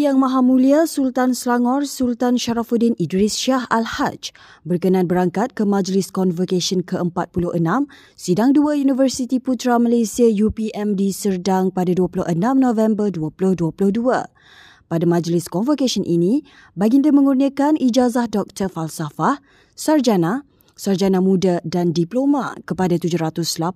Yang Maha Mulia Sultan Selangor Sultan Sharafuddin Idris Shah Al-Haj berkenan berangkat ke Majlis Convocation ke-46 Sidang 2 Universiti Putra Malaysia UPM di Serdang pada 26 November 2022. Pada majlis convocation ini, baginda mengurniakan ijazah Doktor Falsafah, Sarjana, Sarjana Muda dan Diploma kepada 718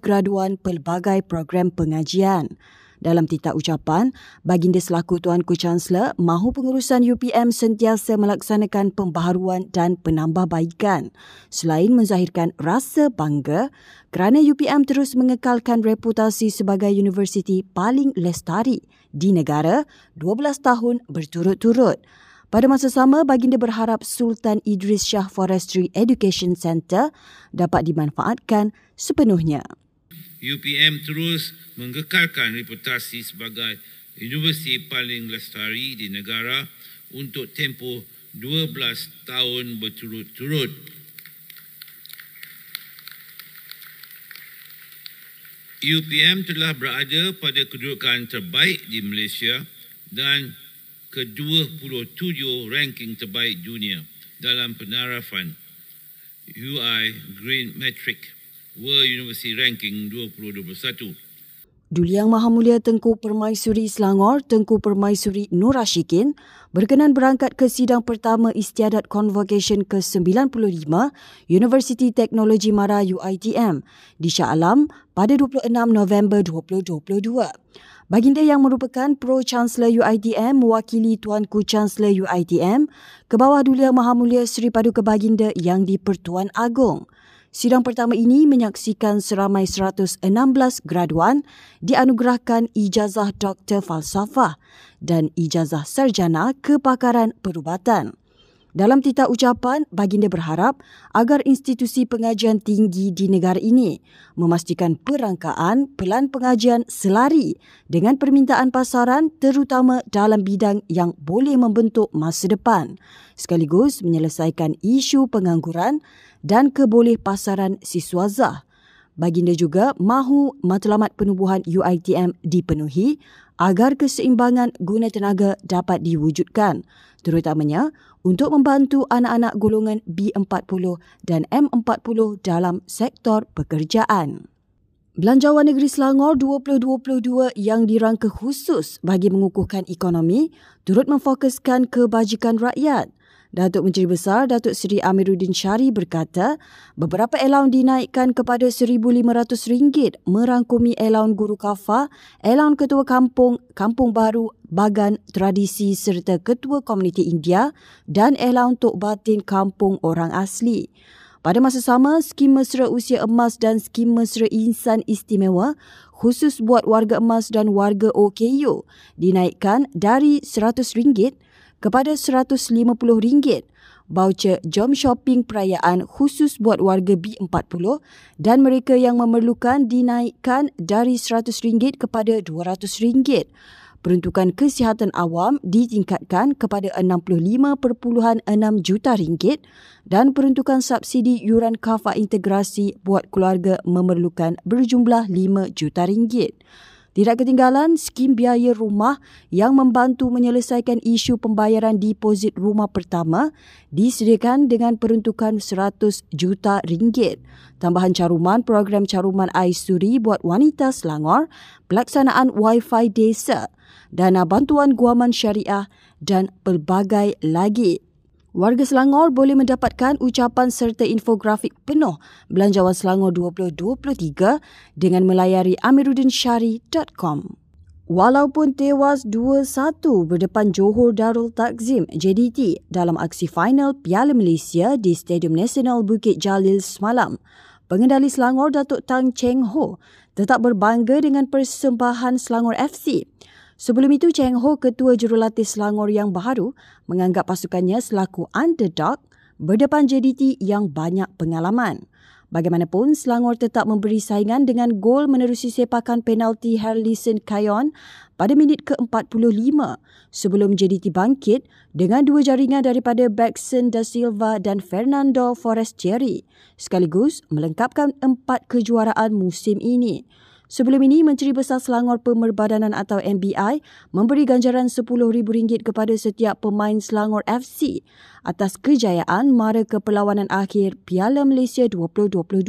graduan pelbagai program pengajian. Dalam titah ucapan, baginda selaku Tuanku Chancellor mahu pengurusan UPM sentiasa melaksanakan pembaharuan dan penambahbaikan selain menzahirkan rasa bangga kerana UPM terus mengekalkan reputasi sebagai universiti paling lestari di negara 12 tahun berturut-turut. Pada masa sama, baginda berharap Sultan Idris Shah Forestry Education Centre dapat dimanfaatkan sepenuhnya. UPM terus mengekalkan reputasi sebagai universiti paling lestari di negara untuk tempoh 12 tahun berturut-turut. UPM telah berada pada kedudukan terbaik di Malaysia dan ke-27 ranking terbaik dunia dalam penarafan UI Green Metric World University Ranking 2021. Duli Yang Maha Mulia Tengku Permaisuri Selangor, Tengku Permaisuri Nur Ashikin berkenan berangkat ke sidang pertama istiadat Convocation ke-95 Universiti Teknologi Mara UITM di Shah Alam pada 26 November 2022. Baginda yang merupakan Pro Chancellor UITM mewakili Tuanku Chancellor UITM ke bawah Duli Yang Maha Mulia Seri Paduka Baginda yang di-Pertuan Agong. Sidang pertama ini menyaksikan seramai 116 graduan dianugerahkan ijazah Doktor Falsafah dan ijazah Sarjana Kepakaran Perubatan. Dalam titah ucapan, baginda berharap agar institusi pengajian tinggi di negara ini memastikan perangkaan pelan pengajian selari dengan permintaan pasaran terutama dalam bidang yang boleh membentuk masa depan sekaligus menyelesaikan isu pengangguran dan keboleh pasaran siswazah. Baginda juga mahu matlamat penubuhan UITM dipenuhi agar keseimbangan guna tenaga dapat diwujudkan terutamanya untuk membantu anak-anak golongan B40 dan M40 dalam sektor pekerjaan. Belanjawan Negeri Selangor 2022 yang dirangka khusus bagi mengukuhkan ekonomi turut memfokuskan kebajikan rakyat. Datuk Menteri Besar Datuk Seri Amiruddin Syari berkata, beberapa elaun dinaikkan kepada RM1,500 merangkumi elaun guru kafa, elaun ketua kampung, kampung baru, bagan tradisi serta ketua komuniti India dan elaun Tok Batin kampung orang asli. Pada masa sama, skim mesra usia emas dan skim mesra insan istimewa khusus buat warga emas dan warga OKU dinaikkan dari RM100 kepada RM150. Baucer Jom Shopping Perayaan khusus buat warga B40 dan mereka yang memerlukan dinaikkan dari RM100 kepada RM200. Peruntukan kesihatan awam ditingkatkan kepada 65.6 juta ringgit dan peruntukan subsidi yuran kafa integrasi buat keluarga memerlukan berjumlah 5 juta ringgit. Tidak ketinggalan skim biaya rumah yang membantu menyelesaikan isu pembayaran deposit rumah pertama disediakan dengan peruntukan 100 juta ringgit. Tambahan caruman program caruman air suri buat wanita Selangor, pelaksanaan wifi desa, dana bantuan guaman syariah dan pelbagai lagi. Warga Selangor boleh mendapatkan ucapan serta infografik penuh Belanjawan Selangor 2023 dengan melayari amiruddinsyari.com. Walaupun tewas 2-1 berdepan Johor Darul Takzim JDT dalam aksi final Piala Malaysia di Stadium Nasional Bukit Jalil semalam, pengendali Selangor Datuk Tang Cheng Ho tetap berbangga dengan persembahan Selangor FC. Sebelum itu, Cheng Ho, Ketua Jurulatih Selangor yang baru, menganggap pasukannya selaku underdog berdepan JDT yang banyak pengalaman. Bagaimanapun, Selangor tetap memberi saingan dengan gol menerusi sepakan penalti Harlison Kayon pada minit ke-45 sebelum JDT bangkit dengan dua jaringan daripada Baxon Da Silva dan Fernando Forestieri sekaligus melengkapkan empat kejuaraan musim ini. Sebelum ini, Menteri Besar Selangor Pemerbadanan atau MBI memberi ganjaran RM10,000 kepada setiap pemain Selangor FC atas kejayaan mara ke perlawanan akhir Piala Malaysia 2022.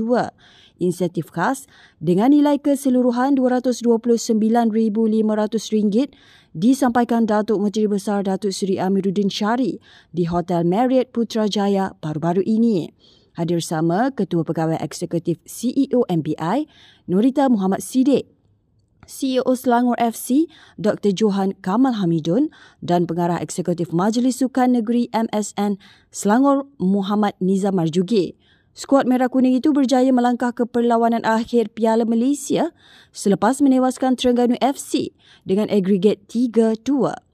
Insentif khas dengan nilai keseluruhan RM229,500 disampaikan Datuk Menteri Besar Datuk Seri Amiruddin Syari di Hotel Marriott Putrajaya baru-baru ini. Hadir sama Ketua Pegawai Eksekutif CEO MBI, Norita Muhammad Siddiq, CEO Selangor FC, Dr. Johan Kamal Hamidun dan Pengarah Eksekutif Majlis Sukan Negeri MSN Selangor Muhammad Nizam Marjugi. Skuad Merah Kuning itu berjaya melangkah ke perlawanan akhir Piala Malaysia selepas menewaskan Terengganu FC dengan agregat 3-2.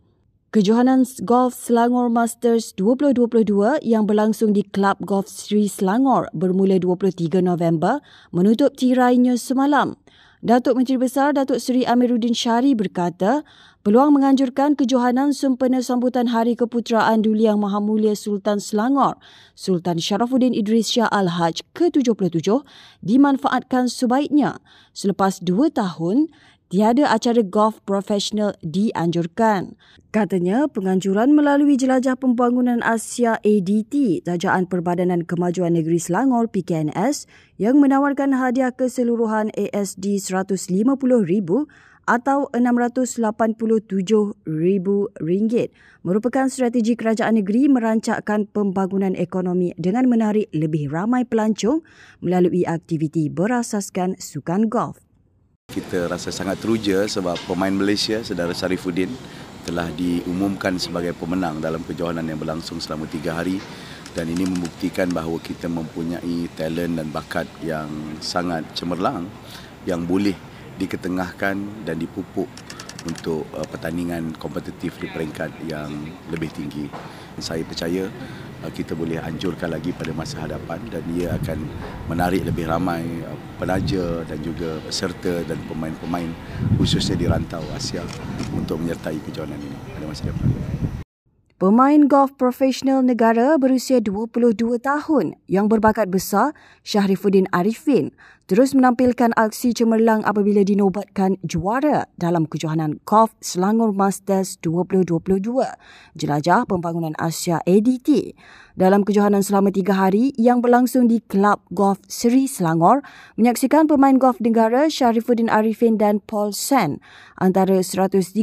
Kejohanan Golf Selangor Masters 2022 yang berlangsung di Club Golf Sri Selangor bermula 23 November menutup tirainya semalam. Datuk Menteri Besar Datuk Seri Amiruddin Syari berkata, peluang menganjurkan kejohanan sempena sambutan Hari Keputeraan Duli Yang Maha Mulia Sultan Selangor, Sultan Sharafuddin Idris Shah Al-Haj ke-77 dimanfaatkan sebaiknya selepas dua tahun tiada acara golf profesional dianjurkan. Katanya, penganjuran melalui Jelajah Pembangunan Asia ADT, Tajaan Perbadanan Kemajuan Negeri Selangor PKNS yang menawarkan hadiah keseluruhan ASD RM150,000 atau RM687,000 merupakan strategi kerajaan negeri merancangkan pembangunan ekonomi dengan menarik lebih ramai pelancong melalui aktiviti berasaskan sukan golf. Kita rasa sangat teruja sebab pemain Malaysia, Saudara Sarifuddin, telah diumumkan sebagai pemenang dalam kejohanan yang berlangsung selama tiga hari dan ini membuktikan bahawa kita mempunyai talent dan bakat yang sangat cemerlang yang boleh diketengahkan dan dipupuk untuk uh, pertandingan kompetitif di peringkat yang lebih tinggi. Saya percaya kita boleh anjurkan lagi pada masa hadapan dan ia akan menarik lebih ramai uh, penaja dan juga peserta dan pemain-pemain khususnya di rantau Asia untuk menyertai kejohanan ini pada masa depan. Pemain golf profesional negara berusia 22 tahun yang berbakat besar, Syahrifuddin Arifin, terus menampilkan aksi cemerlang apabila dinobatkan juara dalam kejohanan golf Selangor Masters 2022, Jelajah Pembangunan Asia ADT. Dalam kejohanan selama tiga hari yang berlangsung di Kelab Golf Seri Selangor, menyaksikan pemain golf negara Syahrifuddin Arifin dan Paul Sen antara 135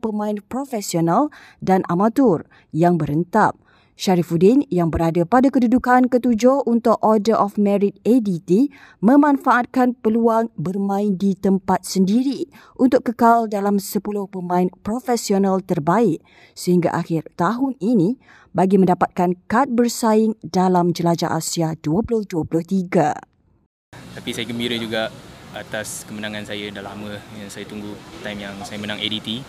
pemain profesional dan amatur yang berentap. Syarifuddin yang berada pada kedudukan ketujuh untuk Order of Merit ADT memanfaatkan peluang bermain di tempat sendiri untuk kekal dalam 10 pemain profesional terbaik sehingga akhir tahun ini bagi mendapatkan kad bersaing dalam Jelajah Asia 2023. Tapi saya gembira juga atas kemenangan saya dah lama yang saya tunggu time yang saya menang ADT.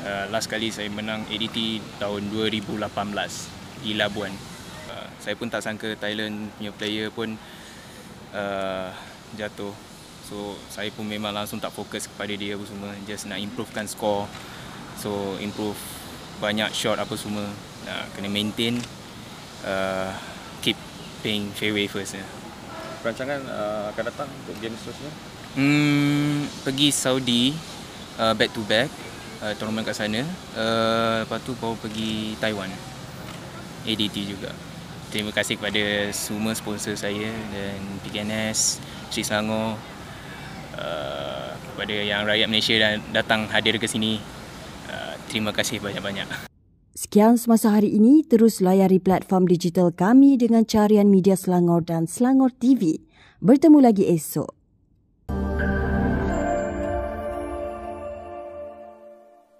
Uh, last kali saya menang ADT tahun 2018 di Labuan. Uh, saya pun tak sangka Thailand punya player pun uh, jatuh. So saya pun memang langsung tak fokus kepada dia apa semua. Just nak improvekan score. So improve banyak shot apa semua. Uh, kena maintain. Uh, keep playing fairway first. Ya. Perancangan uh, akan datang untuk game seterusnya? Hmm, pergi Saudi uh, back to back uh, tournament kat sana. Uh, lepas tu baru pergi Taiwan. ADT juga. Terima kasih kepada semua sponsor saya dan PKNS, Sri Selangor, uh, kepada yang rakyat Malaysia dan datang hadir ke sini. Uh, terima kasih banyak-banyak. Sekian semasa hari ini, terus layari platform digital kami dengan carian media Selangor dan Selangor TV. Bertemu lagi esok.